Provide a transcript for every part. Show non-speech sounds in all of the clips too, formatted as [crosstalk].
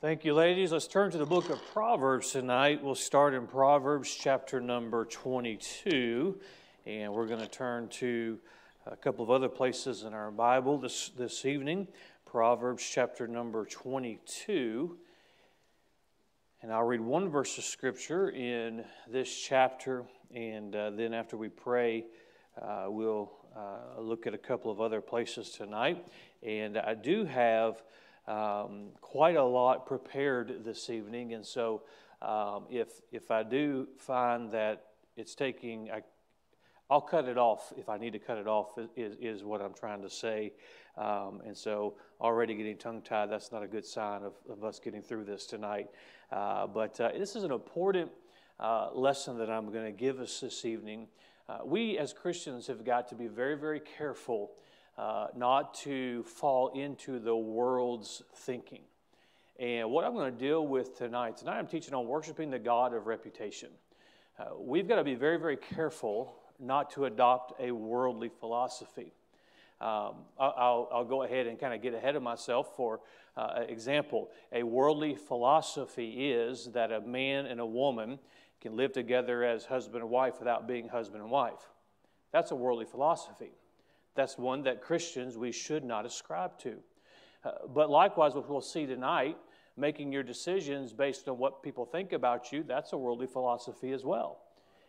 Thank you, ladies. Let's turn to the book of Proverbs tonight. We'll start in Proverbs chapter number 22, and we're going to turn to a couple of other places in our Bible this, this evening. Proverbs chapter number 22. And I'll read one verse of scripture in this chapter, and uh, then after we pray, uh, we'll uh, look at a couple of other places tonight. And I do have um, quite a lot prepared this evening, and so um, if if I do find that it's taking, I, I'll cut it off if I need to cut it off. Is is what I'm trying to say, um, and so already getting tongue tied. That's not a good sign of, of us getting through this tonight. Uh, but uh, this is an important uh, lesson that I'm going to give us this evening. Uh, we as Christians have got to be very, very careful uh, not to fall into the world's thinking. And what I'm going to deal with tonight, tonight I'm teaching on worshiping the God of reputation. Uh, we've got to be very, very careful not to adopt a worldly philosophy. Um, I'll, I'll, go ahead and kind of get ahead of myself. For uh, example, a worldly philosophy is that a man and a woman can live together as husband and wife without being husband and wife. That's a worldly philosophy. That's one that Christians we should not ascribe to. Uh, but likewise, what we'll see tonight, making your decisions based on what people think about you, that's a worldly philosophy as well.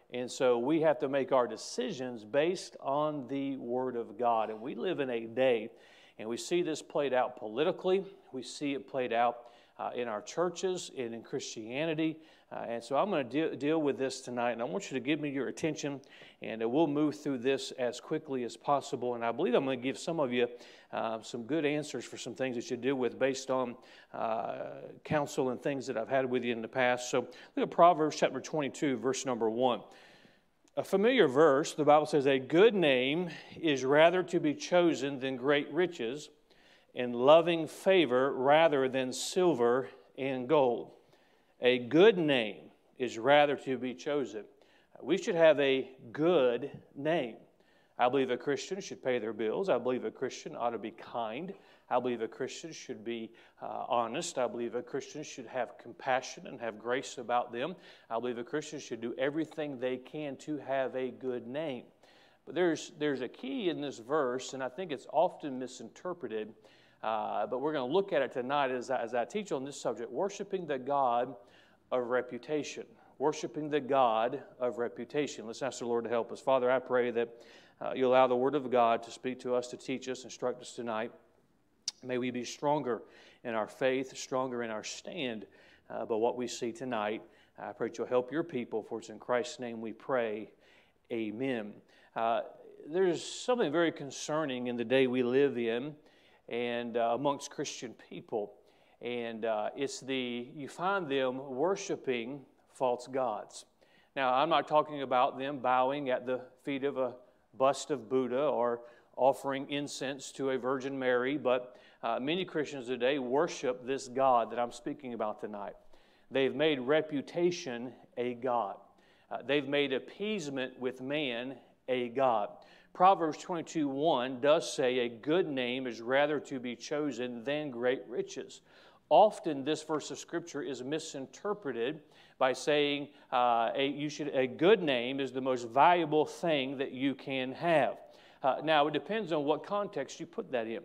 And so we have to make our decisions based on the Word of God. And we live in a day, and we see this played out politically, we see it played out uh, in our churches and in Christianity. Uh, and so I'm going to de- deal with this tonight, and I want you to give me your attention, and uh, we'll move through this as quickly as possible. And I believe I'm going to give some of you uh, some good answers for some things that you deal with based on uh, counsel and things that I've had with you in the past. So look at Proverbs chapter 22, verse number 1. A familiar verse, the Bible says, A good name is rather to be chosen than great riches, and loving favor rather than silver and gold. A good name is rather to be chosen. We should have a good name. I believe a Christian should pay their bills. I believe a Christian ought to be kind. I believe a Christian should be uh, honest. I believe a Christian should have compassion and have grace about them. I believe a Christian should do everything they can to have a good name. But there's, there's a key in this verse, and I think it's often misinterpreted. Uh, but we're going to look at it tonight as I, as I teach on this subject worshiping the God of reputation. Worshiping the God of reputation. Let's ask the Lord to help us. Father, I pray that uh, you allow the Word of God to speak to us, to teach us, instruct us tonight. May we be stronger in our faith, stronger in our stand uh, by what we see tonight. I pray that you'll help your people, for it's in Christ's name we pray. Amen. Uh, there's something very concerning in the day we live in and uh, amongst Christian people and uh, it's the you find them worshiping false gods. Now, I'm not talking about them bowing at the feet of a bust of Buddha or offering incense to a Virgin Mary, but uh, many Christians today worship this God that I'm speaking about tonight. They've made reputation a God. Uh, they've made appeasement with man a God. Proverbs 22 1 does say, A good name is rather to be chosen than great riches often this verse of scripture is misinterpreted by saying uh, a, you should, a good name is the most valuable thing that you can have. Uh, now, it depends on what context you put that in.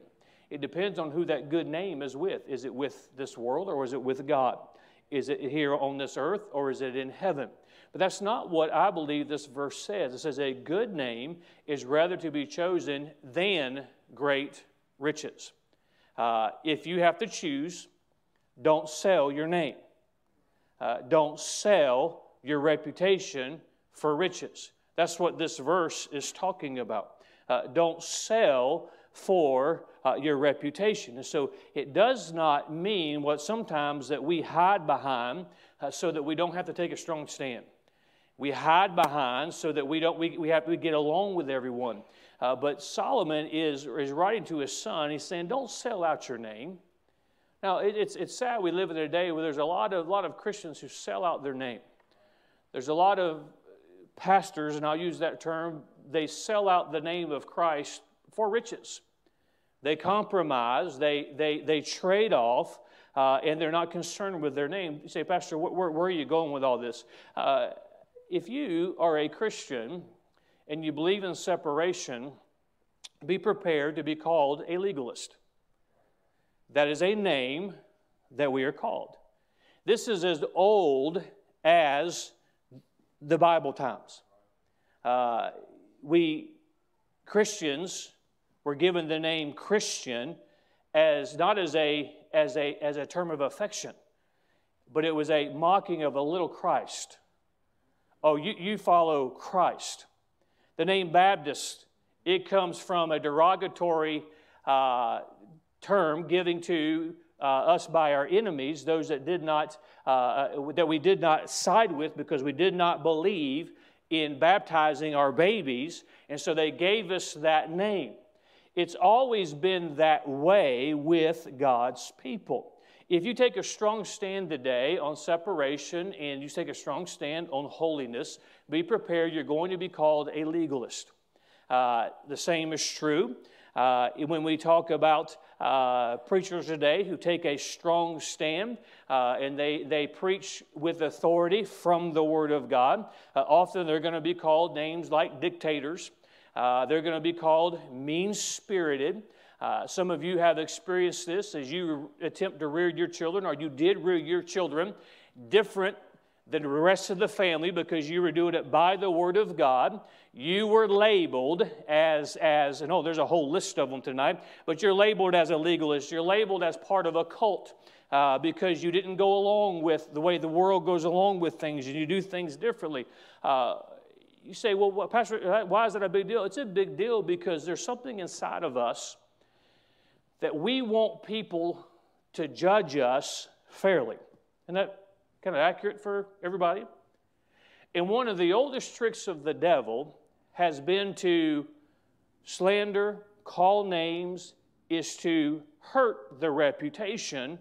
It depends on who that good name is with. Is it with this world or is it with God? Is it here on this earth or is it in heaven? But that's not what I believe this verse says. It says, A good name is rather to be chosen than great riches. Uh, if you have to choose, don't sell your name. Uh, don't sell your reputation for riches. That's what this verse is talking about. Uh, don't sell for uh, your reputation. And so it does not mean what sometimes that we hide behind uh, so that we don't have to take a strong stand. We hide behind so that we don't we, we have to get along with everyone. Uh, but Solomon is, is writing to his son. He's saying, Don't sell out your name. Now, it, it's, it's sad we live in a day where there's a lot of, lot of Christians who sell out their name. There's a lot of pastors, and I'll use that term, they sell out the name of Christ for riches. They compromise, they, they, they trade off uh, and they're not concerned with their name. You say, Pastor, wh- where, where, are you going with all this? Uh, if you are a Christian and you believe in separation, be prepared to be called a legalist. That is a name that we are called. This is as old as the Bible times. Uh, we Christians were given the name Christian as not as a, as a, as a term of affection, but it was a mocking of a little Christ. Oh, you, you follow Christ. The name Baptist, it comes from a derogatory uh, term given to uh, us by our enemies, those that did not, uh, uh, that we did not side with because we did not believe in baptizing our babies, and so they gave us that name. It's always been that way with God's people. If you take a strong stand today on separation and you take a strong stand on holiness, be prepared, you're going to be called a legalist. Uh, the same is true uh, when we talk about uh, preachers today who take a strong stand uh, and they, they preach with authority from the Word of God. Uh, often they're going to be called names like dictators, uh, they're going to be called mean spirited. Uh, some of you have experienced this as you attempt to rear your children, or you did rear your children different than the rest of the family because you were doing it by the Word of God. You were labeled as, as and oh, there's a whole list of them tonight, but you're labeled as a legalist. You're labeled as part of a cult. Uh, because you didn't go along with the way the world goes along with things and you do things differently. Uh, you say, well, Pastor, why is that a big deal? It's a big deal because there's something inside of us that we want people to judge us fairly. Isn't that kind of accurate for everybody? And one of the oldest tricks of the devil has been to slander, call names, is to hurt the reputation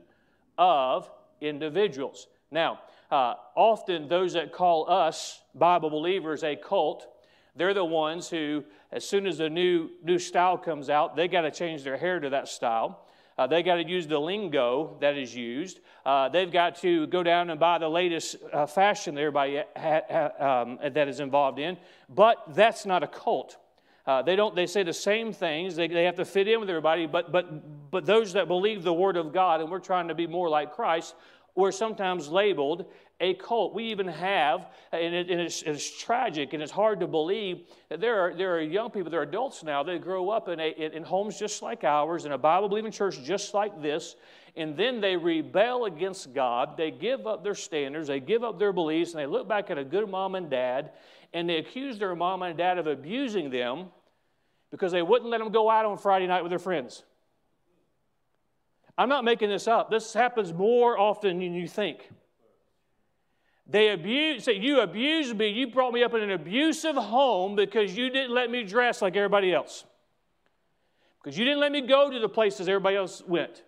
of individuals. Now, uh, often those that call us Bible believers a cult, they're the ones who, as soon as a new, new style comes out, they got to change their hair to that style. Uh, they got to use the lingo that is used. Uh, they've got to go down and buy the latest uh, fashion that everybody ha- ha- um, that is involved in. But that's not a cult. Uh, they don't. They say the same things. They, they have to fit in with everybody. But but but those that believe the word of God and we're trying to be more like Christ, we're sometimes labeled a cult. We even have, and, it, and it's, it's, tragic and it's hard to believe that there are, there are young people, there are adults now that grow up in, a, in homes just like ours, in a Bible believing church just like this, and then they rebel against God. They give up their standards, they give up their beliefs, and they look back at a good mom and dad, and they accuse their mom and dad of abusing them because they wouldn't let them go out on Friday night with their friends. I'm not making this up. This happens more often than you think. They abuse, say, you abused me. You brought me up in an abusive home because you didn't let me dress like everybody else. Because you didn't let me go to the places everybody else went.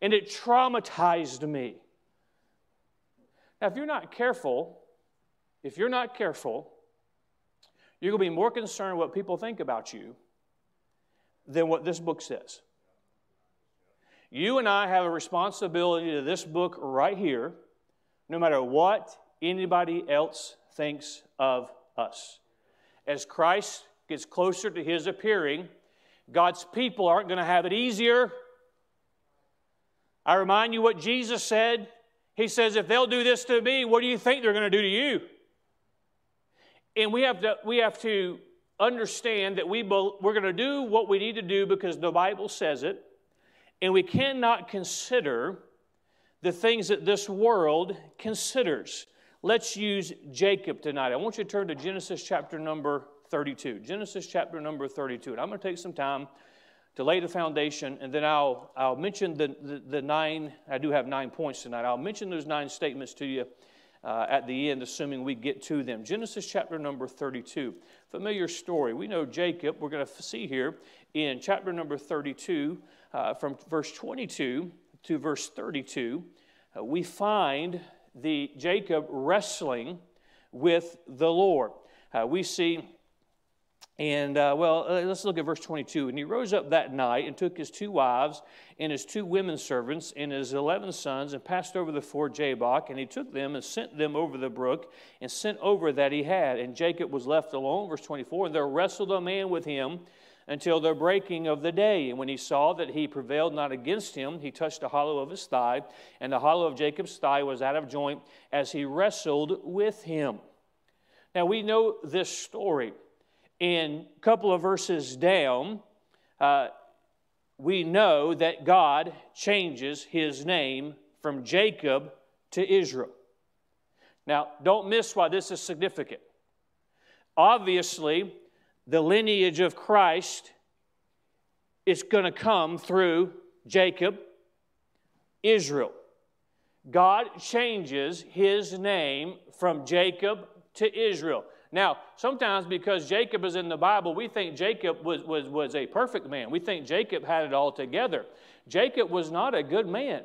And it traumatized me. Now, if you're not careful, if you're not careful, you're going to be more concerned what people think about you than what this book says. You and I have a responsibility to this book right here, no matter what anybody else thinks of us. As Christ gets closer to his appearing, God's people aren't going to have it easier. I remind you what Jesus said. He says, If they'll do this to me, what do you think they're going to do to you? And we have to, we have to understand that we, we're going to do what we need to do because the Bible says it. And we cannot consider the things that this world considers. Let's use Jacob tonight. I want you to turn to Genesis chapter number 32. Genesis chapter number 32. And I'm going to take some time to lay the foundation, and then I'll, I'll mention the, the, the nine, I do have nine points tonight. I'll mention those nine statements to you uh, at the end, assuming we get to them. Genesis chapter number 32. Familiar story. We know Jacob, we're going to see here in chapter number 32 uh, from verse 22 to verse 32, uh, we find the Jacob wrestling with the Lord. Uh, we see And uh, well, uh, let's look at verse 22. And he rose up that night and took his two wives and his two women servants and his eleven sons and passed over the ford Jabbok. And he took them and sent them over the brook and sent over that he had. And Jacob was left alone, verse 24. And there wrestled a man with him until the breaking of the day. And when he saw that he prevailed not against him, he touched the hollow of his thigh. And the hollow of Jacob's thigh was out of joint as he wrestled with him. Now we know this story in a couple of verses down, uh, we know that God changes his name from Jacob to Israel. Now, don't miss why this is significant. Obviously, the lineage of Christ is going to come through Jacob, Israel. God changes his name from Jacob to Israel. Now, sometimes because Jacob is in the Bible, we think Jacob was, was, was a perfect man. We think Jacob had it all together. Jacob was not a good man.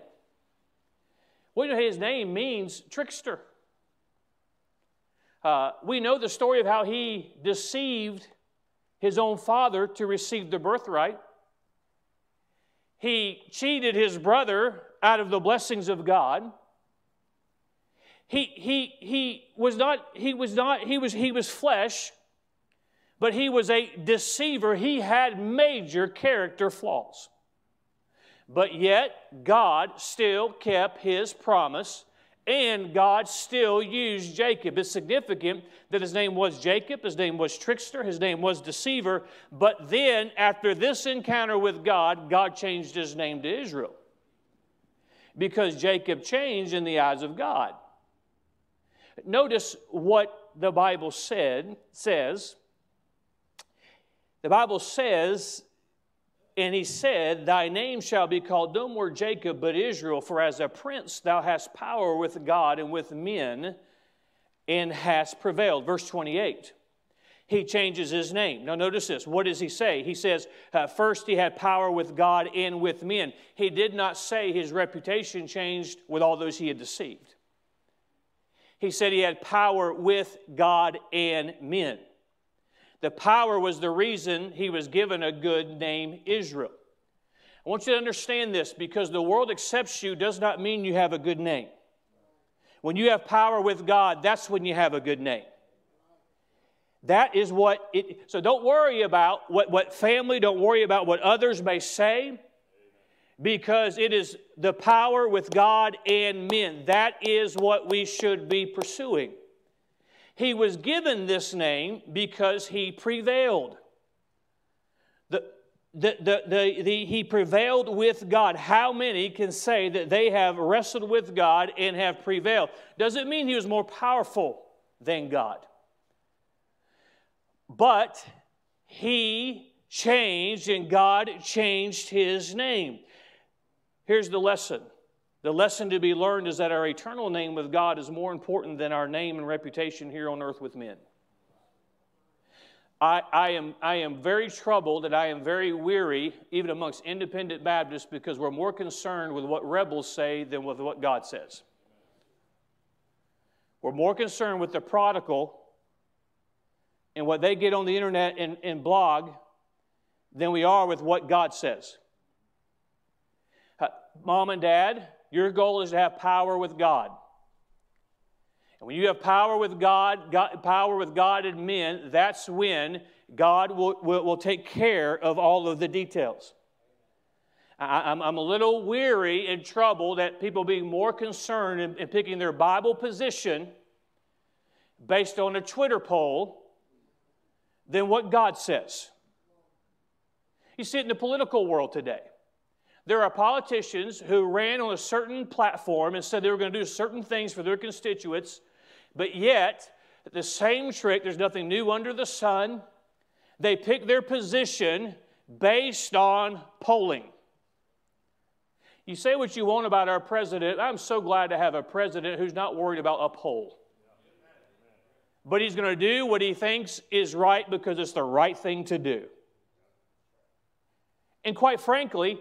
We know his name means trickster. Uh, we know the story of how he deceived his own father to receive the birthright. He cheated his brother out of the blessings of God he, he, he was not, he was not, he was, he was flesh, but he was a deceiver. He had major character flaws. But yet, God still kept his promise, and God still used Jacob. It's significant that his name was Jacob, his name was trickster, his name was deceiver. But then, after this encounter with God, God changed his name to Israel. Because Jacob changed in the eyes of God. Notice what the Bible said says. The Bible says, and he said, Thy name shall be called no more Jacob, but Israel, for as a prince thou hast power with God and with men, and hast prevailed. Verse 28 he changes his name. Now, notice this. What does he say? He says, uh, first, he had power with God and with men. He did not say his reputation changed with all those he had deceived he said he had power with God and men. The power was the reason he was given a good name, Israel. I want you to understand this because the world accepts you does not mean you have a good name. When you have power with God, that's when you have a good name. That is what it, so don't worry about what, what family, don't worry about what others may say because it is the power with God and men. That is what we should be pursuing. He was given this name because he prevailed. The, the, the, the, the, he prevailed with God. How many can say that they have wrestled with God and have prevailed? Does it mean he was more powerful than God? But he changed and God changed his name. Here's the lesson the lesson to be learned is that our eternal name with God is more important than our name and reputation here on earth with men. I, I, am, I am very troubled and I am very weary, even amongst independent Baptists, because we're more concerned with what rebels say than with what God says. We're more concerned with the prodigal and what they get on the internet and, and blog than we are with what God says uh, mom and dad, your goal is to have power with God. And when you have power with God, God power with God and men, that's when God will, will, will take care of all of the details. I, am I'm a little weary and troubled at people being more concerned in, in picking their Bible position based on a Twitter poll than what God says. You see it in the political world today. There are politicians who ran on a certain platform and said they were going to do certain things for their constituents, but yet, the same trick, there's nothing new under the sun. They pick their position based on polling. You say what you want about our president. I'm so glad to have a president who's not worried about a poll. But he's going to do what he thinks is right because it's the right thing to do. And quite frankly,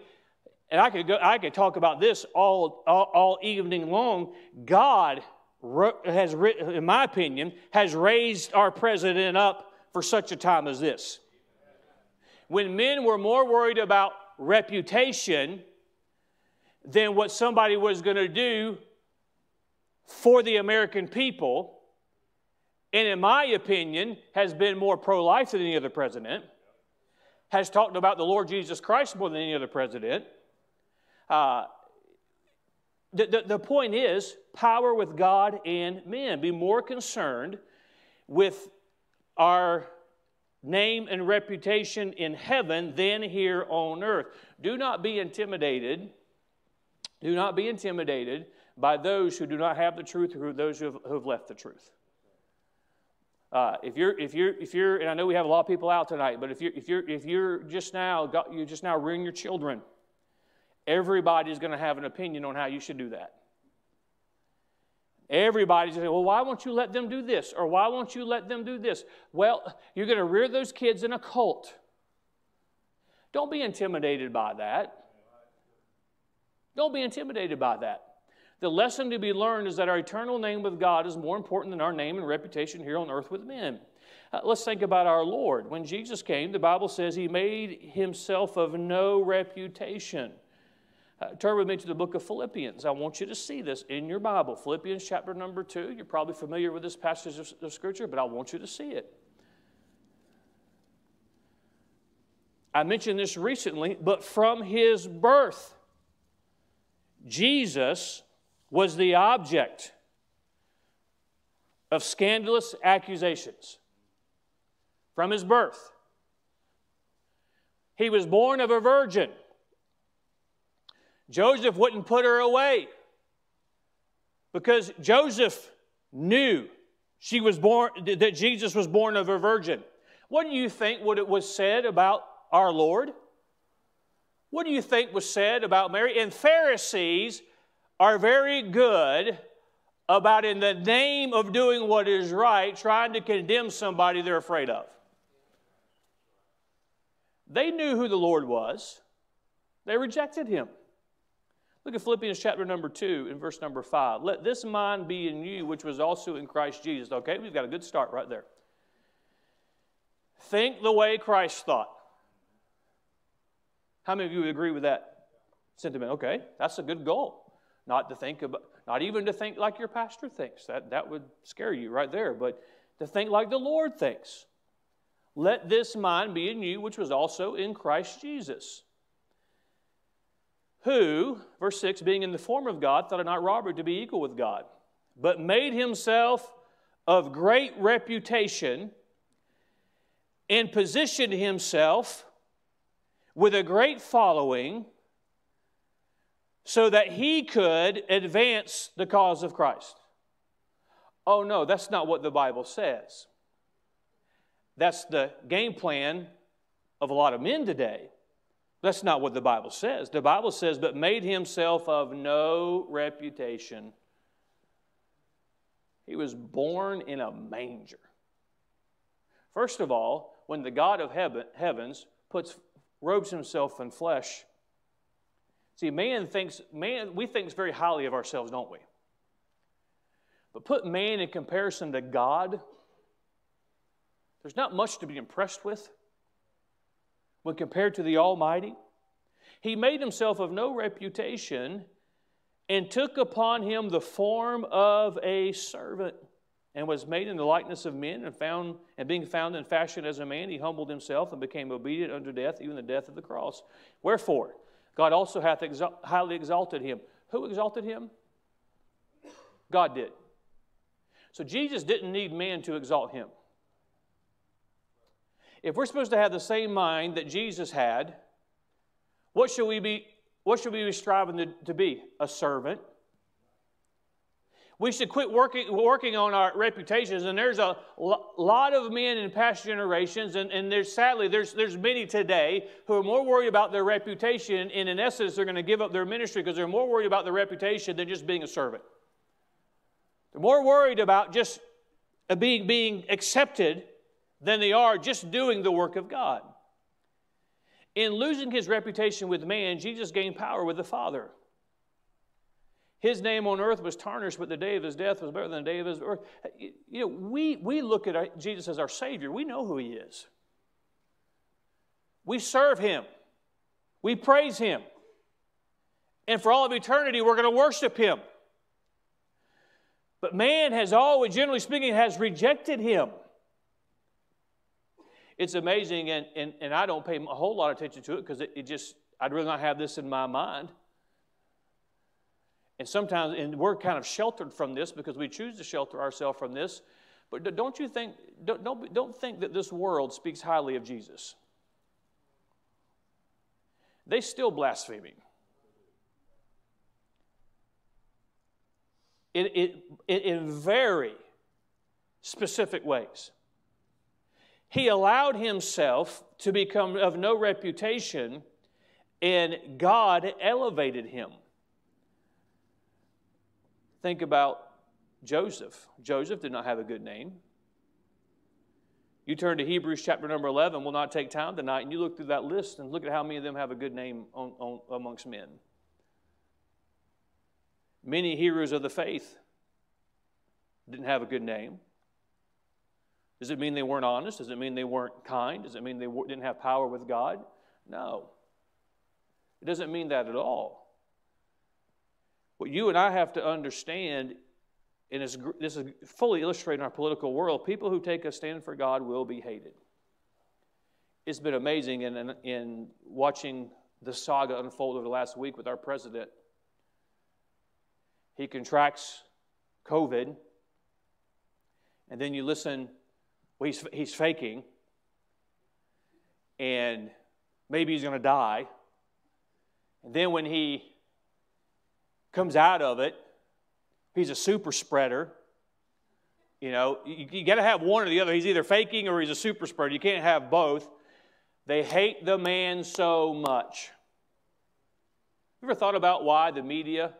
and I could, go, I could talk about this all, all, all evening long. God has, in my opinion, has raised our president up for such a time as this. When men were more worried about reputation than what somebody was going to do for the American people, and in my opinion, has been more pro life than any other president, has talked about the Lord Jesus Christ more than any other president. Uh, the, the, the point is power with God and men. Be more concerned with our name and reputation in heaven than here on earth. Do not be intimidated. Do not be intimidated by those who do not have the truth or those who have, who have left the truth. Uh, if you're, if you're, if you're, and I know we have a lot of people out tonight, but if you're, if you're, if you're just now, got, you just now rearing your children, everybody's going to have an opinion on how you should do that. Everybody's going to say, well, why won't you let them do this? Or why won't you let them do this? Well, you're going to rear those kids in a cult. Don't be intimidated by that. Don't be intimidated by that. The lesson to be learned is that our eternal name with God is more important than our name and reputation here on earth with men. Uh, let's think about our Lord. When Jesus came, the Bible says he made himself of no reputation. Uh, turn with me to the book of Philippians. I want you to see this in your Bible. Philippians chapter number two. You're probably familiar with this passage of, of Scripture, but I want you to see it. I mentioned this recently, but from his birth, Jesus was the object of scandalous accusations from his birth. He was born of a virgin. Joseph wouldn't put her away because Joseph knew she was born that Jesus was born of a virgin. What do you think what it was said about our Lord? What do you think was said about Mary? And Pharisees are very good about, in the name of doing what is right, trying to condemn somebody they're afraid of. They knew who the Lord was, they rejected him. Look at Philippians chapter number 2 and verse number 5. Let this mind be in you, which was also in Christ Jesus. Okay, we've got a good start right there. Think the way Christ thought. How many of you agree with that sentiment? Okay, that's a good goal. Not to think about, not even to think like your pastor thinks. That, that would scare you right there, but to think like the Lord thinks. Let this mind be in you, which was also in Christ Jesus. Who, verse 6, being in the form of God, thought it not robbery to be equal with God, but made himself of great reputation and positioned himself with a great following so that he could advance the cause of Christ. Oh, no, that's not what the Bible says. That's the game plan of a lot of men today. That's not what the Bible says. The Bible says, but made himself of no reputation. He was born in a manger. First of all, when the God of heaven, heavens puts, robes himself in flesh, See, man thinks, man, we think very highly of ourselves, don't we? But put man in comparison to God, there's not much to be impressed with when compared to the Almighty. He made himself of no reputation and took upon him the form of a servant and was made in the likeness of men and found and being found in fashion as a man he humbled himself and became obedient unto death even the death of the cross wherefore God also hath exalt, highly exalted him. Who exalted him? God did. So Jesus didn't need man to exalt him. If we're supposed to have the same mind that Jesus had, what should we be, what should we be striving to, to be? A servant we should quit working, working on our reputations. And there's a lot of men in past generations, and, and there's sadly, there's, there's many today who are more worried about their reputation, and in essence, they're going to give up their ministry because they're more worried about their reputation than just being a servant. They're more worried about just uh, being, being accepted than they are just doing the work of God. In losing his reputation with man, Jesus gained power with the Father. His name on earth was tarnished, but the day of his death was better than the day of his birth. You know, we, we look at Jesus as our Savior. We know who He is. We serve Him. We praise Him. And for all of eternity, we're going to worship Him. But man has always, generally speaking, has rejected Him. It's amazing, and, and, and I don't pay a whole lot of attention to it because it, it just, I'd really not have this in my mind. And sometimes, and we're kind of sheltered from this because we choose to shelter ourselves from this. But don't you think, don't, don't, don't think that this world speaks highly of Jesus. They still blaspheming. In, in, in very specific ways. He allowed himself to become of no reputation, and God elevated him. Think about Joseph. Joseph did not have a good name. You turn to Hebrews chapter number 11, we'll not take time tonight, and you look through that list and look at how many of them have a good name on, on, amongst men. Many heroes of the faith didn't have a good name. Does it mean they weren't honest? Does it mean they weren't kind? Does it mean they didn't have power with God? No. It doesn't mean that at all. What you and I have to understand, and this is fully illustrated in our political world, people who take a stand for God will be hated. It's been amazing in, in, in watching the saga unfold over the last week with our president. He contracts COVID, and then you listen, well, he's, he's faking, and maybe he's going to die. And then when he comes out of it. He's a super spreader. You know, you, you got to have one or the other. He's either faking or he's a super spreader. You can't have both. They hate the man so much. You ever thought about why the media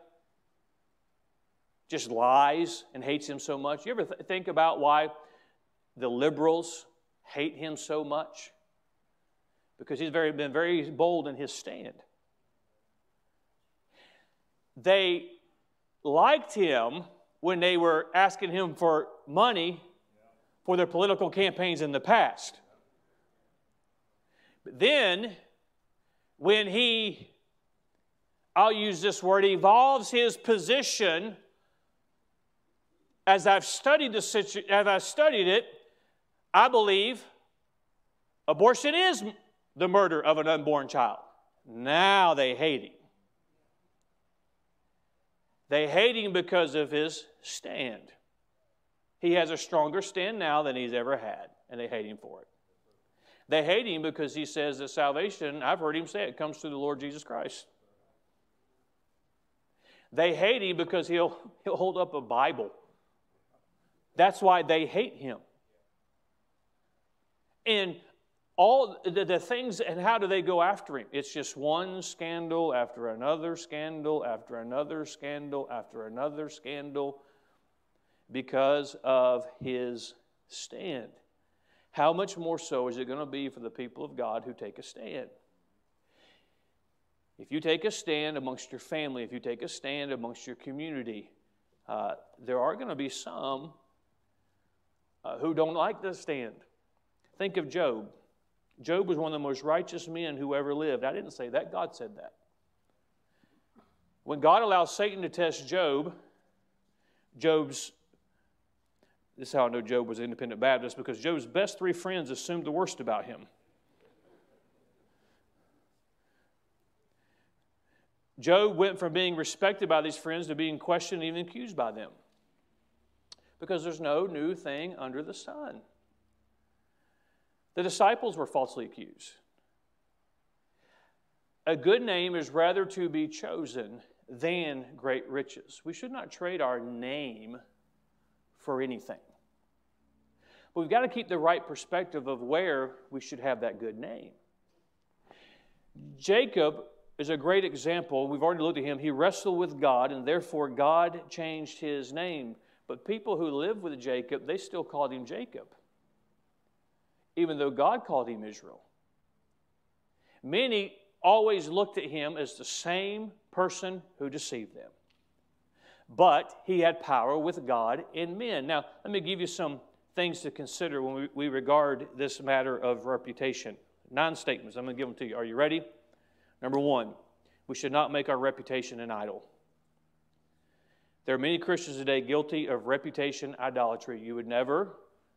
just lies and hates him so much? You ever th- think about why the liberals hate him so much? Because he's very, been very bold in his stand. They liked him when they were asking him for money for their political campaigns in the past. But then, when he, I'll use this word, evolves his position, as I've studied the situ- as I've studied it, I believe abortion is the murder of an unborn child. Now they hate him. They hate him because of his stand. He has a stronger stand now than he's ever had, and they hate him for it. They hate him because he says that salvation, I've heard him say it, comes through the Lord Jesus Christ. They hate him because he'll, [laughs] he'll hold up a Bible. That's why they hate him. And all the, the, things, and how do they go after him? It's just one scandal after another scandal after another scandal after another scandal because of his stand. How much more so is it going to be for the people of God who take a stand? If you take a stand amongst your family, if you take a stand amongst your community, uh, there are going to be some uh, who don't like the stand. Think of Job. Job was one of the most righteous men who ever lived. I didn't say that, God said that. When God allows Satan to test Job, Job's, this is how I know Job was an independent Baptist, because Job's best three friends assumed the worst about him. Job went from being respected by these friends to being questioned and even accused by them. Because there's no new thing under the sun. The disciples were falsely accused. A good name is rather to be chosen than great riches. We should not trade our name for anything. But we've got to keep the right perspective of where we should have that good name. Jacob is a great example. We've already looked at him. He wrestled with God, and therefore God changed his name. But people who lived with Jacob, they still called him Jacob even though God called him Israel. Many always looked at him as the same person who deceived them. but he had power with God and men. Now, let me give you some things to consider when we, we regard this matter of reputation. Nine statements. I'm going to give them to you. Are you ready? Number one, we should not make our reputation an idol. There are many Christians today guilty of reputation idolatry. You would never,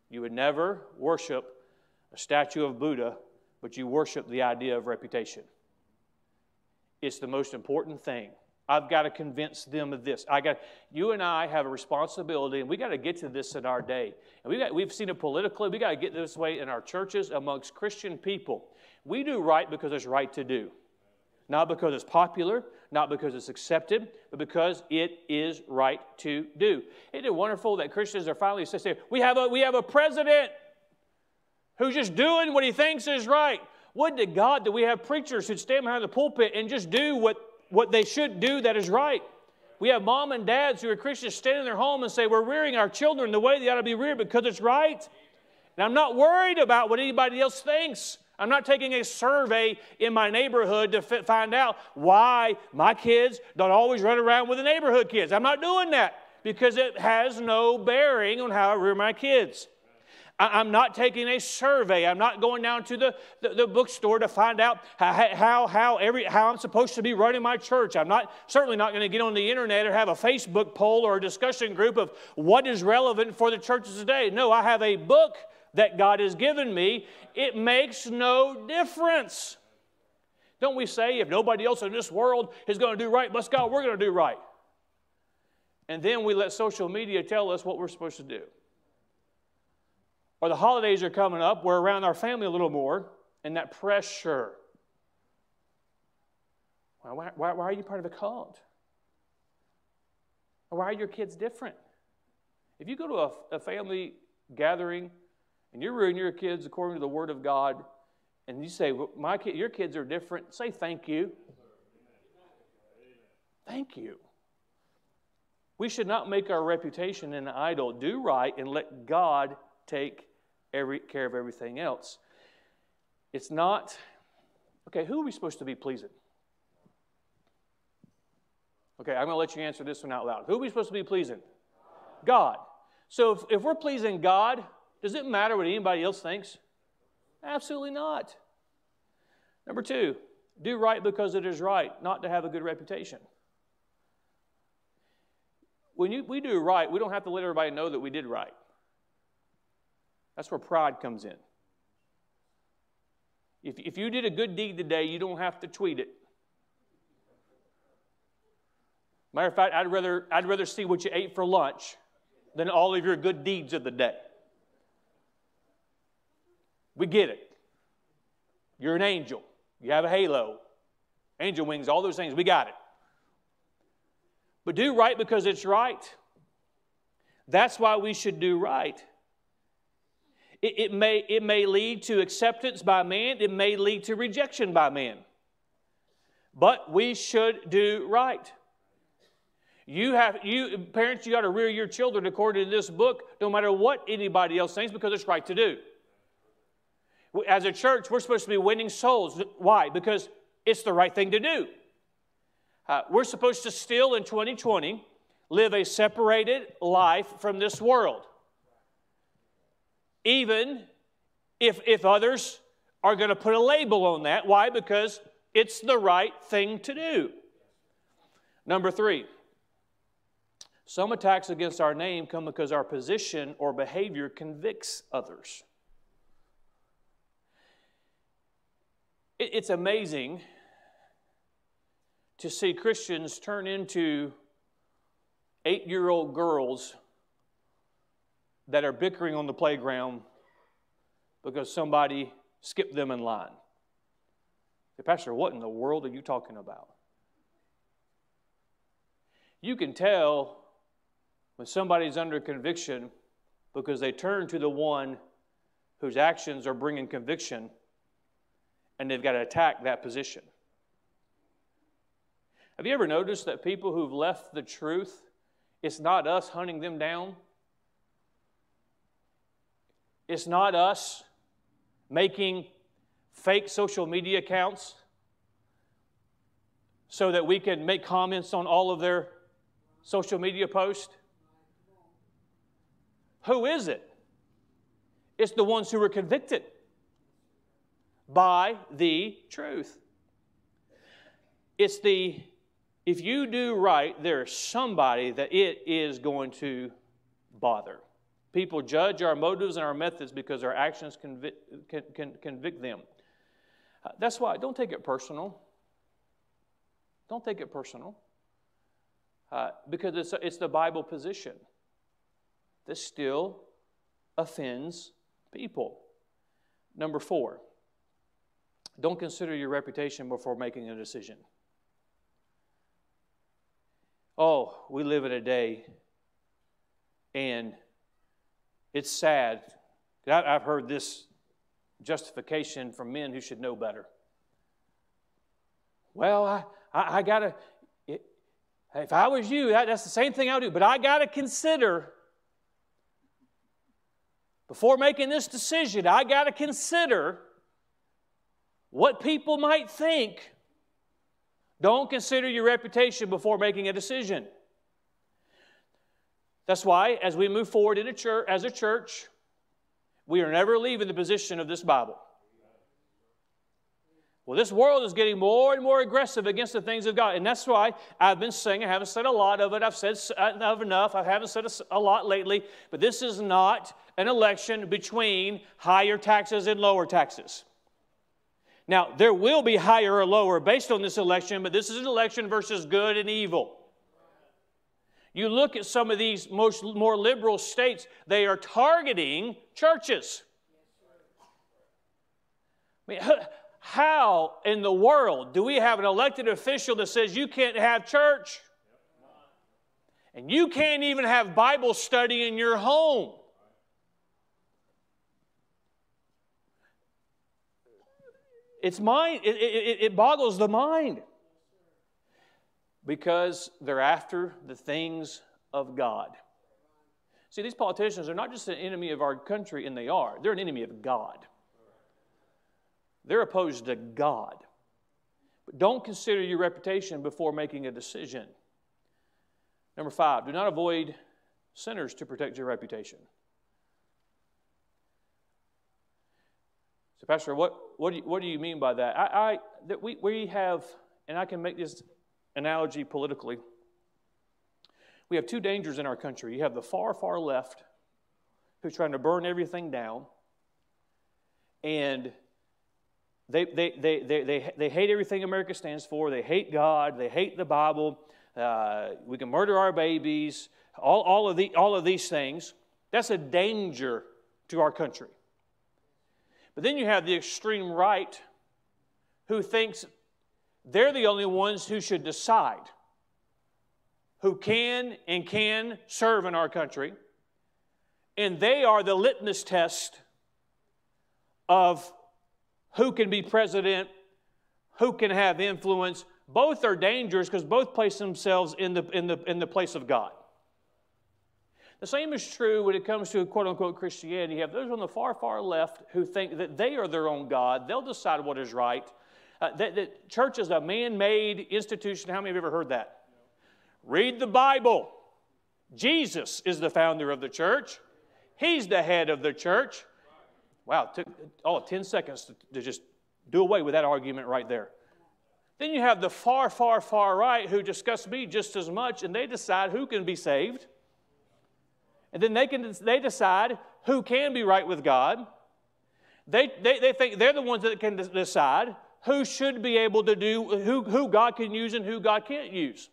you would never worship a statue of Buddha, but you worship the idea of reputation. It's the most important thing. I've got to convince them of this. I got you and I have a responsibility, and we got to get to this in our day. And we got, we've seen it politically. We got to get this way in our churches amongst Christian people. We do right because it's right to do, not because it's popular, not because it's accepted, but because it is right to do. Isn't it wonderful that Christians are finally saying, "We have a we have a president who's just doing what he thinks is right." Would to God that we have preachers who stand behind the pulpit and just do what what they should do that is right. We have mom and dads who are Christians stand in their home and say, We're rearing our children the way they ought to be reared because it's right. And I'm not worried about what anybody else thinks. I'm not taking a survey in my neighborhood to find out why my kids don't always run around with the neighborhood kids. I'm not doing that because it has no bearing on how I rear my kids. I'm not taking a survey. I'm not going down to the, the, the, bookstore to find out how, how, how, every, how I'm supposed to be running my church. I'm not, certainly not going to get on the internet or have a Facebook poll or a discussion group of what is relevant for the churches today. No, I have a book that God has given me. It makes no difference. Don't we say if nobody else in this world is going to do right, bless God, we're going to do right. And then we let social media tell us what we're supposed to do or the holidays are coming up, we're around our family a little more, and that pressure. Why, why, why are you part of a cult? Why are your kids different? If you go to a, a family gathering and you're rearing your kids according to the Word of God, and you say, well, my kid, your kids are different, say thank you. Thank you. We should not make our reputation an idol. Do right and let God take every, care of everything else. It's not, okay, who are we supposed to be pleasing? Okay, I'm going to let you answer this one out loud. Who are we supposed to be pleasing? God. So if, if we're pleasing God, does it matter what anybody else thinks? Absolutely not. Number two, do right because it is right, not to have a good reputation. When you, we do right, we don't have to let everybody know that we did right. That's where pride comes in. If, if you did a good deed today, you don't have to tweet it. Matter of fact, I'd rather, I'd rather see what you ate for lunch than all of your good deeds of the day. We get it. You're an angel. You have a halo, angel wings, all those things. We got it. But do right because it's right. That's why we should do right. It, it, may, it may lead to acceptance by man, it may lead to rejection by man. But we should do right. You have you parents, you got to rear your children according to this book, no matter what anybody else thinks, because it's right to do. As a church, we're supposed to be winning souls. Why? Because it's the right thing to do. Uh, we're supposed to still in 2020 live a separated life from this world even if, if others are going to put a label on that. Why? Because it's the right thing to do. Number three, some attacks against our name come because our position or behavior convicts others. It's amazing to see Christians turn into eight year old girls that are bickering on the playground because somebody skipped them in line. Say, Pastor, what in the world are you talking about? You can tell when somebody's under conviction because they turn to the one whose actions are bringing conviction and they've got to attack that position. Have you ever noticed that people who've left the truth, it's not us hunting them down? It's not us making fake social media accounts so that we can make comments on all of their social media posts? Who is it? It's the ones who were convicted by the truth. It's the, if you do right, there's somebody that it is going to bother. People judge our motives and our methods because our actions convict, can, can convict them. Uh, that's why, don't take it personal. Don't take it personal. Uh, because it's, it's the Bible position that still offends people. Number four, don't consider your reputation before making a decision. Oh, we live in a day, and it's sad. I've heard this justification from men who should know better. Well, I, I, I got to, if I was you, that, that's the same thing I would do, but I got to consider, before making this decision, I got to consider what people might think. Don't consider your reputation before making a decision. That's why, as we move forward in a church, as a church, we are never leaving the position of this Bible. Well, this world is getting more and more aggressive against the things of God. And that's why I've been saying, I haven't said a lot of it. I've said uh, enough. I haven't said a lot lately. But this is not an election between higher taxes and lower taxes. Now, there will be higher or lower based on this election, but this is an election versus good and evil. You look at some of these most more liberal states, they are targeting churches. I mean, [laughs] how in the world do we have an elected official that says you can't have church? And you can't even have Bible study in your home. It's mind, it, it, it boggles the mind because they're after the things of God. See, these politicians are not just an enemy of our country, and they are, they're an enemy of God. They're opposed to God. But don't consider your reputation before making a decision. Number five, do not avoid sinners to protect your reputation. So, Pastor, what, what, do, you, what do you mean by that? I, I, that we, we have, and I can make this analogy politically. We have two dangers in our country. You have the far, far left who's trying to burn everything down, and they, they, they, they, they, they hate everything America stands for. They hate God. They hate the Bible. Uh, we can murder our babies. All, all, of the, all of these things. That's a danger to our country. But then you have the extreme right who thinks they're the only ones who should decide who can and can serve in our country. And they are the litmus test of who can be president, who can have influence. Both are dangerous because both place themselves in the, in, the, in the place of God. The same is true when it comes to quote unquote Christianity. You have those on the far, far left who think that they are their own God, they'll decide what is right. Uh, that, that church is a man made institution. How many have ever heard that? Read the Bible. Jesus is the founder of the church, He's the head of the church. Wow, took oh, 10 seconds to, to just do away with that argument right there. Then you have the far, far, far right who discuss me just as much, and they decide who can be saved. And then they, can, they decide who can be right with God. They, they, they think they're the ones that can decide who should be able to do, who, who God can use and who God can't use.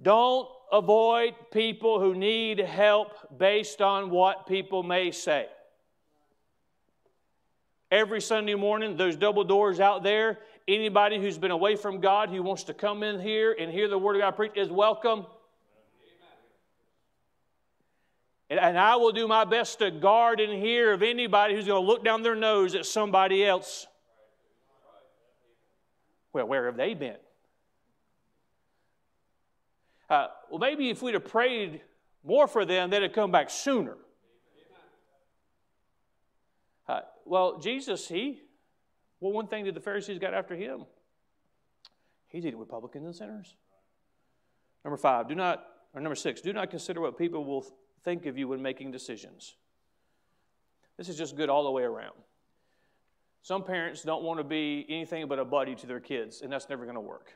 Don't avoid people who need help based on what people may say. Every Sunday morning, those double doors out there, anybody who's been away from God who wants to come in here and hear the Word of God preached is welcome. And, and I will do my best to guard and hear of anybody who's going to look down their nose at somebody else. Well, where have they been? Uh, well, maybe if we'd have prayed more for them, they'd have come back sooner. Uh, well, Jesus, he, well, one thing that the Pharisees got after him, he's eating with publicans and sinners. Number five, do not, or number six, do not consider what people will think of you when making decisions. This is just good all the way around. Some parents don't want to be anything but a buddy to their kids, and that's never going to work.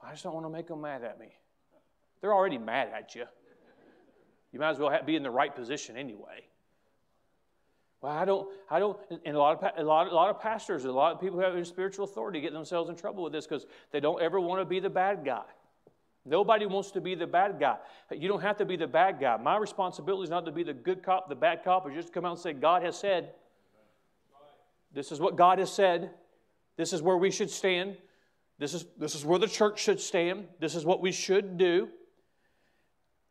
I just don't want to make them mad at me. They're already mad at you. You might as well be in the right position anyway. Well, I don't, I don't, and a lot of, a lot, a lot of pastors, a lot of people who have spiritual authority get themselves in trouble with this because they don't ever want to be the bad guy. Nobody wants to be the bad guy. You don't have to be the bad guy. My responsibility is not to be the good cop, the bad cop, or just come out and say, God has said. This is what God has said. This is where we should stand. This is, this is where the church should stand. This is what we should do.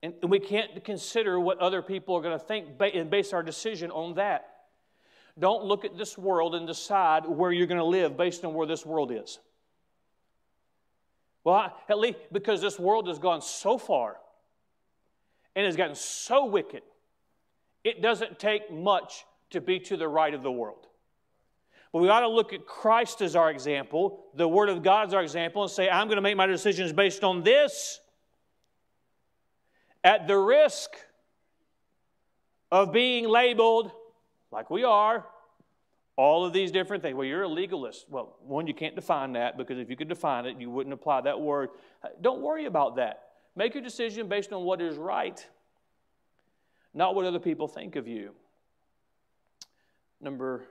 And we can't consider what other people are going to think and base our decision on that. Don't look at this world and decide where you're going to live based on where this world is. Well, at least because this world has gone so far and has gotten so wicked, it doesn't take much to be to the right of the world. But we ought to look at Christ as our example, the Word of God as our example, and say, I'm going to make my decisions based on this at the risk of being labeled, like we are, all of these different things. Well, you're a legalist. Well, one, you can't define that because if you could define it, you wouldn't apply that word. Don't worry about that. Make your decision based on what is right, not what other people think of you. Number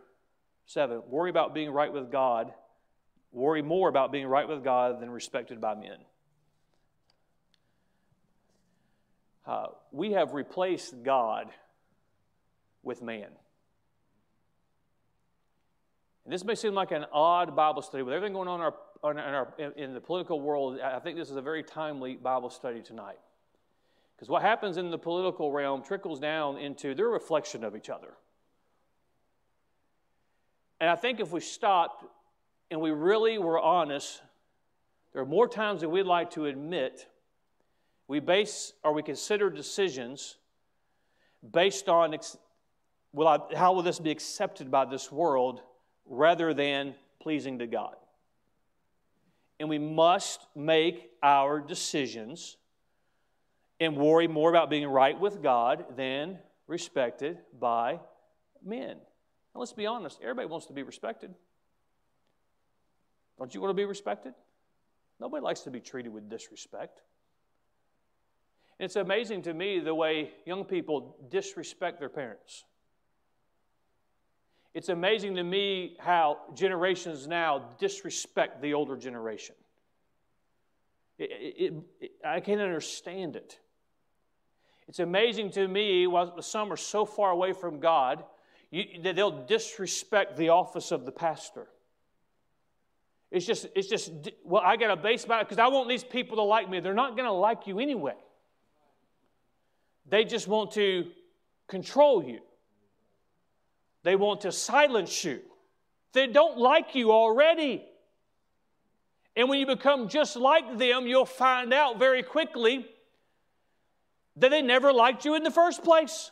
seven, worry about being right with God. Worry more about being right with God than respected by men. Uh, we have replaced God with man. And this may seem like an odd Bible study, with everything going on in, our, in, our, in the political world, I think this is a very timely Bible study tonight. Because what happens in the political realm trickles down into their reflection of each other. And I think if we stopped and we really were honest, there are more times than we'd like to admit we base or we consider decisions based on will I, how will this be accepted by this world rather than pleasing to God. And we must make our decisions and worry more about being right with God than respected by men. Now, let's be honest, everybody wants to be respected. Don't you want to be respected? Nobody likes to be treated with disrespect. it's amazing to me the way young people disrespect their parents. It's amazing to me how generations now disrespect the older generation. It, it, it, I can't understand it. It's amazing to me while some are so far away from God you, they'll disrespect the office of the pastor. It's just, it's just, well, I got a base it because I want these people to like me. They're not going to like you anyway. They just want to control you. They want to silence you. They don't like you already. And when you become just like them, you'll find out very quickly that they never liked you in the first place.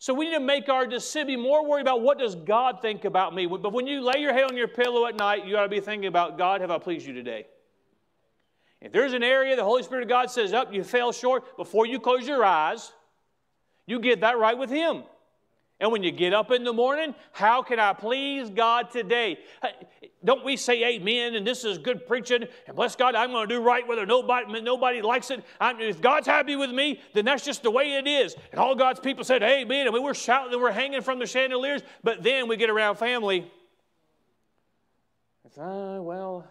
So we need to make our decision be more worried about what does God think about me. But when you lay your head on your pillow at night, you ought to be thinking about God, have I pleased you today? If there's an area the Holy Spirit of God says, up, you fell short, before you close your eyes, you get that right with Him. And when you get up in the morning, how can I please God today? Don't we say amen and this is good preaching and bless God, I'm going to do right whether nobody, nobody likes it. I'm, if God's happy with me, then that's just the way it is. And all God's people said amen and we were shouting and we're hanging from the chandeliers. But then we get around family. It's, uh, well.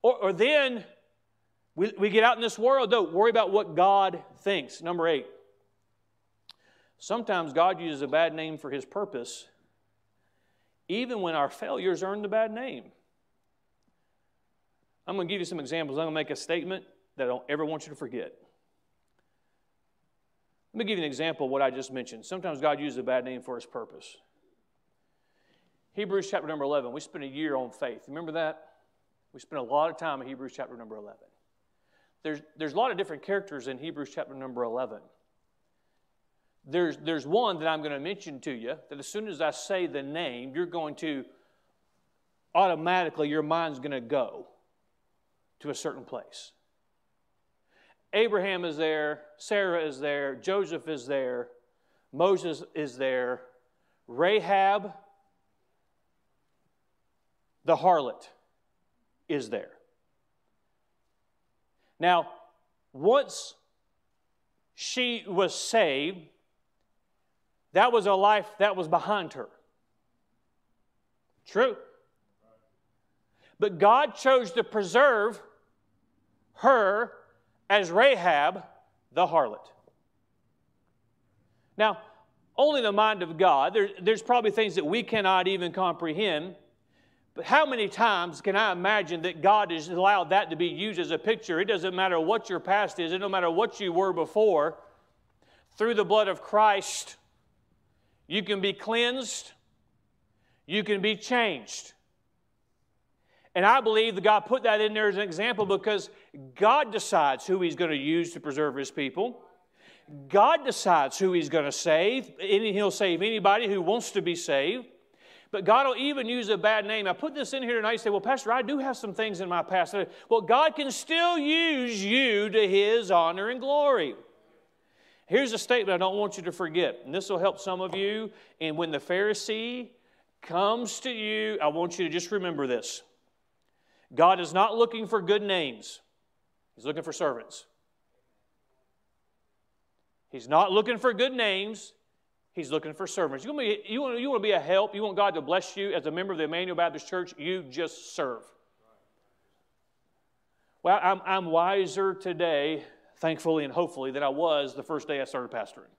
Or, or then we, we get out in this world, don't worry about what God thinks. Number eight. Sometimes God uses a bad name for his purpose, even when our failures earn the bad name. I'm going to give you some examples. I'm going to make a statement that I don't ever want you to forget. Let me give you an example of what I just mentioned. Sometimes God uses a bad name for his purpose. Hebrews chapter number 11, we spent a year on faith. Remember that? We spent a lot of time in Hebrews chapter number 11. There's, there's a lot of different characters in Hebrews chapter number 11. There's, there's one that I'm going to mention to you that as soon as I say the name, you're going to automatically your mind's going to go to a certain place. Abraham is there, Sarah is there, Joseph is there, Moses is there, Rahab, the harlot, is there. Now, once she was saved, that was a life that was behind her. True. But God chose to preserve her as Rahab the harlot. Now, only the mind of God, there, there's probably things that we cannot even comprehend. But how many times can I imagine that God has allowed that to be used as a picture? It doesn't matter what your past is, it no matter what you were before. Through the blood of Christ, you can be cleansed, you can be changed. And I believe that God put that in there as an example because God decides who He's going to use to preserve His people. God decides who He's going to save, He'll save anybody who wants to be saved. But God will even use a bad name. I put this in here tonight and say, Well, Pastor, I do have some things in my past. Well, God can still use you to His honor and glory. Here's a statement I don't want you to forget, and this will help some of you. And when the Pharisee comes to you, I want you to just remember this God is not looking for good names, He's looking for servants. He's not looking for good names, He's looking for servants. You want, be, you, want, to be a help, you want God to bless you as a member of the Emmanuel Baptist Church, you just serve. Well, I'm, I'm wiser today, thankfully and hopefully, than I was the first day I started pastoring.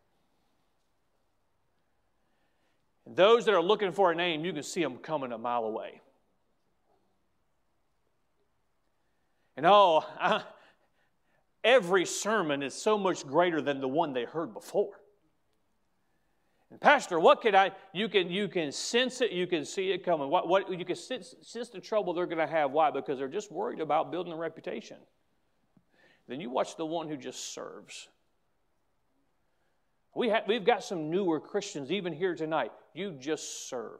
And those that are looking for a name, you can see them coming a mile away. And oh, [laughs] I, every sermon is so much greater than the one they heard before. And Pastor, what could I? You can you can sense it, you can see it coming. What, what you can sense, sense the trouble they're going to have. Why? Because they're just worried about building a reputation. Then you watch the one who just serves. We have, we've got some newer Christians even here tonight. You just serve.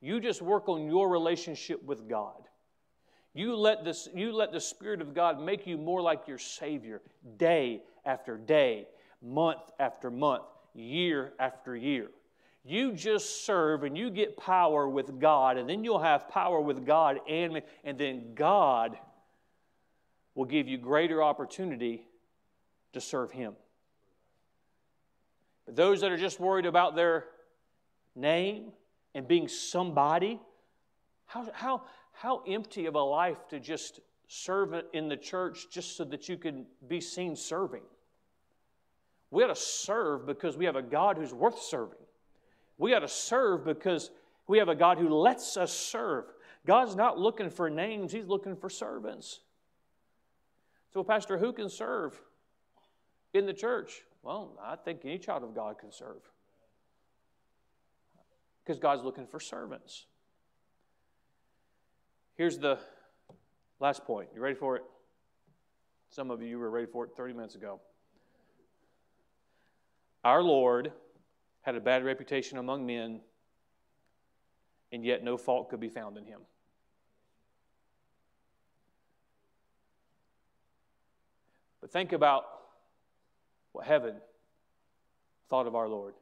You just work on your relationship with God. You let, this, you let the Spirit of God make you more like your Savior day after day, month after month, year after year. You just serve and you get power with God, and then you'll have power with God, and, and then God will give you greater opportunity to serve Him. But those that are just worried about their name and being somebody, how, how, how empty of a life to just serve in the church just so that you can be seen serving. We ought to serve because we have a God who's worth serving. We ought to serve because we have a God who lets us serve. God's not looking for names, He's looking for servants. So, Pastor, who can serve in the church? Well, I think any child of God can serve because God's looking for servants. Here's the last point. You ready for it? Some of you were ready for it 30 minutes ago. Our Lord had a bad reputation among men, and yet no fault could be found in him. But think about what heaven thought of our Lord.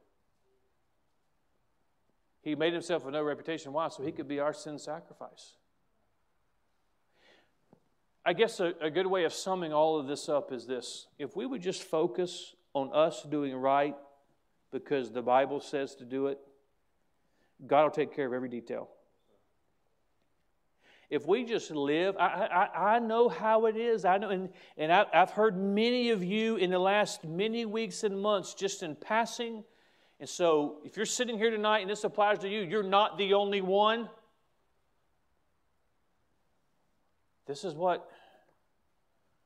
He made himself of no reputation. Why? So he could be our sin sacrifice. I guess a, a good way of summing all of this up is this if we would just focus on us doing right because the Bible says to do it, God will take care of every detail. If we just live, I, I, I know how it is. I know, and, and I, I've heard many of you in the last many weeks and months just in passing. And so, if you're sitting here tonight and this applies to you, you're not the only one. This is what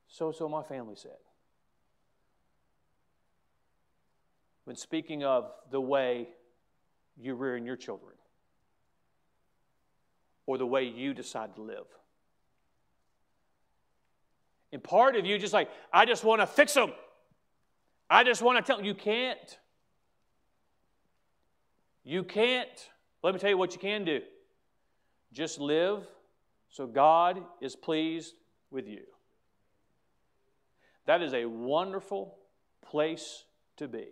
so so my family said. When speaking of the way you rear your children or the way you decide to live. And part of you just like, I just want to fix them. I just want to tell them. You can't. You can't. Let me tell you what you can do. Just live so God is pleased with you. That is a wonderful place to be.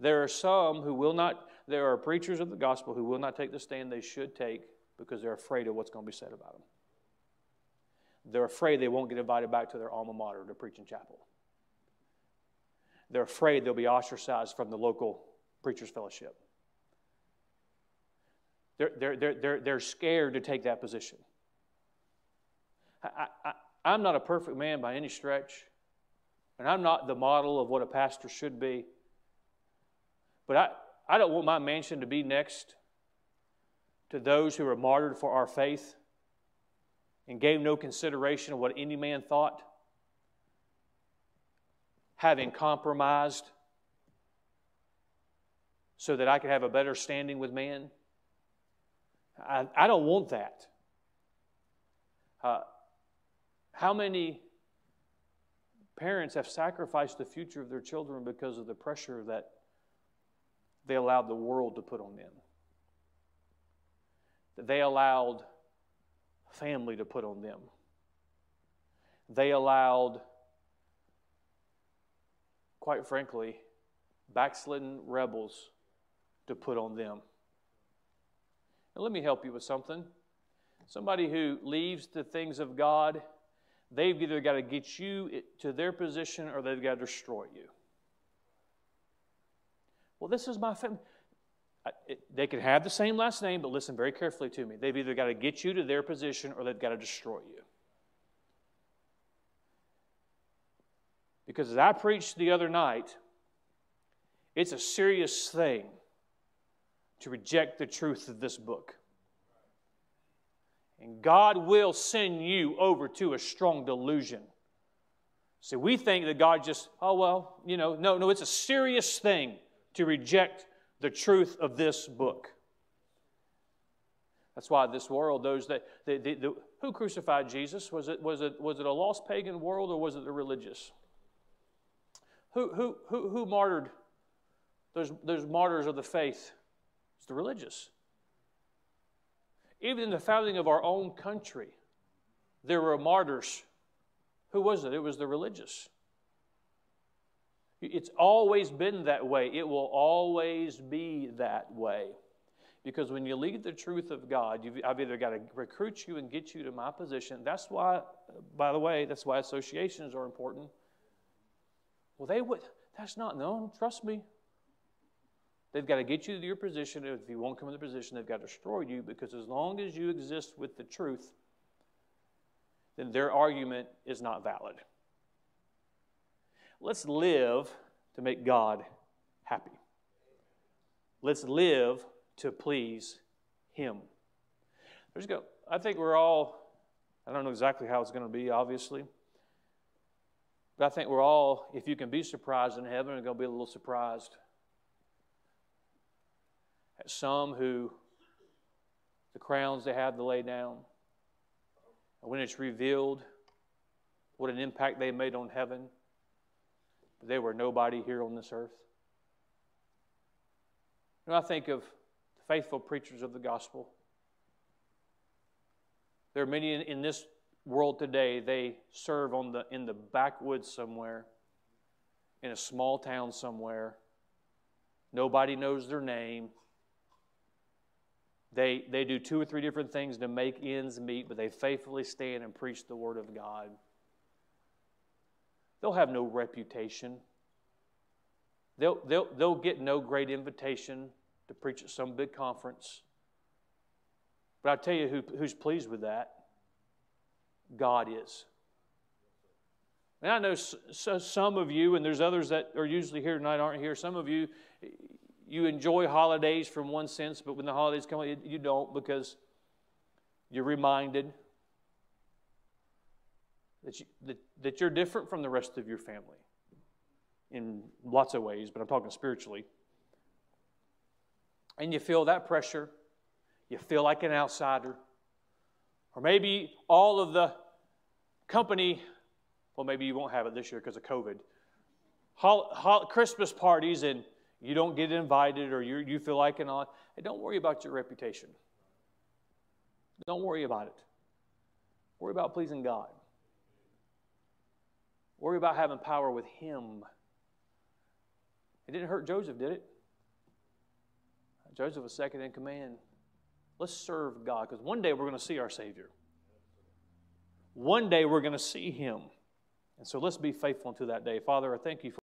There are some who will not, there are preachers of the gospel who will not take the stand they should take because they're afraid of what's going to be said about them. They're afraid they won't get invited back to their alma mater to preach in chapel. They're afraid they'll be ostracized from the local preachers' fellowship. They're, they're, they're, they're, they're scared to take that position. I, I, I'm not a perfect man by any stretch, and I'm not the model of what a pastor should be. But I, I don't want my mansion to be next to those who were martyred for our faith and gave no consideration of what any man thought, having compromised so that I could have a better standing with man. I, I don't want that. Uh, how many parents have sacrificed the future of their children because of the pressure that they allowed the world to put on them? That they allowed family to put on them? They allowed, quite frankly, backslidden rebels to put on them. Now, let me help you with something. Somebody who leaves the things of God, they've either got to get you to their position or they've got to destroy you. Well, this is my family. They can have the same last name, but listen very carefully to me. They've either got to get you to their position or they've got to destroy you. Because as I preached the other night, it's a serious thing to reject the truth of this book. And God will send you over to a strong delusion. See, we think that God just, oh, well, you know, no, no, it's a serious thing to reject the truth of this book. That's why this world, those that, the, the, the, who crucified Jesus? Was it, was, it, was it a lost pagan world or was it the religious? Who, who, who, who martyred those, those martyrs of the faith? It's the religious. Even in the founding of our own country, there were martyrs. Who was it? It was the religious. It's always been that way. It will always be that way. Because when you lead the truth of God, I've either got to recruit you and get you to my position. That's why, by the way, that's why associations are important. Well, they would, that's not, known, trust me. They've got to get you to your position. If you won't come to the position, they've got to destroy you because as long as you exist with the truth, then their argument is not valid. Let's live to make God happy. Let's live to please Him. There's go. I think we're all, I don't know exactly how it's going to be, obviously. But I think we're all, if you can be surprised in heaven, are going to be a little surprised at some who the crowns they have to lay down. When it's revealed what an impact they made on heaven, they were nobody here on this earth. When I think of the faithful preachers of the gospel, there are many in, in this world today, they serve on the, in the backwoods somewhere, in a small town somewhere. Nobody knows their name. They, they do two or three different things to make ends meet, but they faithfully stand and preach the Word of God. They'll have no reputation. They'll, they'll, they'll get no great invitation to preach at some big conference. But I tell you who, who's pleased with that God is. And I know so, some of you, and there's others that are usually here tonight aren't here. Some of you, you enjoy holidays from one sense, but when the holidays come, you don't because you're reminded that, you, that, that you're different from the rest of your family in lots of ways, but I'm talking spiritually. And you feel that pressure. You feel like an outsider. Or maybe all of the company, well, maybe you won't have it this year because of COVID, hol- hol- Christmas parties and you don't get invited or you you feel like an odd, hey, don't worry about your reputation. Don't worry about it. Worry about pleasing God. Worry about having power with Him. It didn't hurt Joseph, did it? Joseph was second in command. Let's serve God because one day we're going to see our Savior. One day we're going to see Him. And so let's be faithful until that day. Father, I thank you for.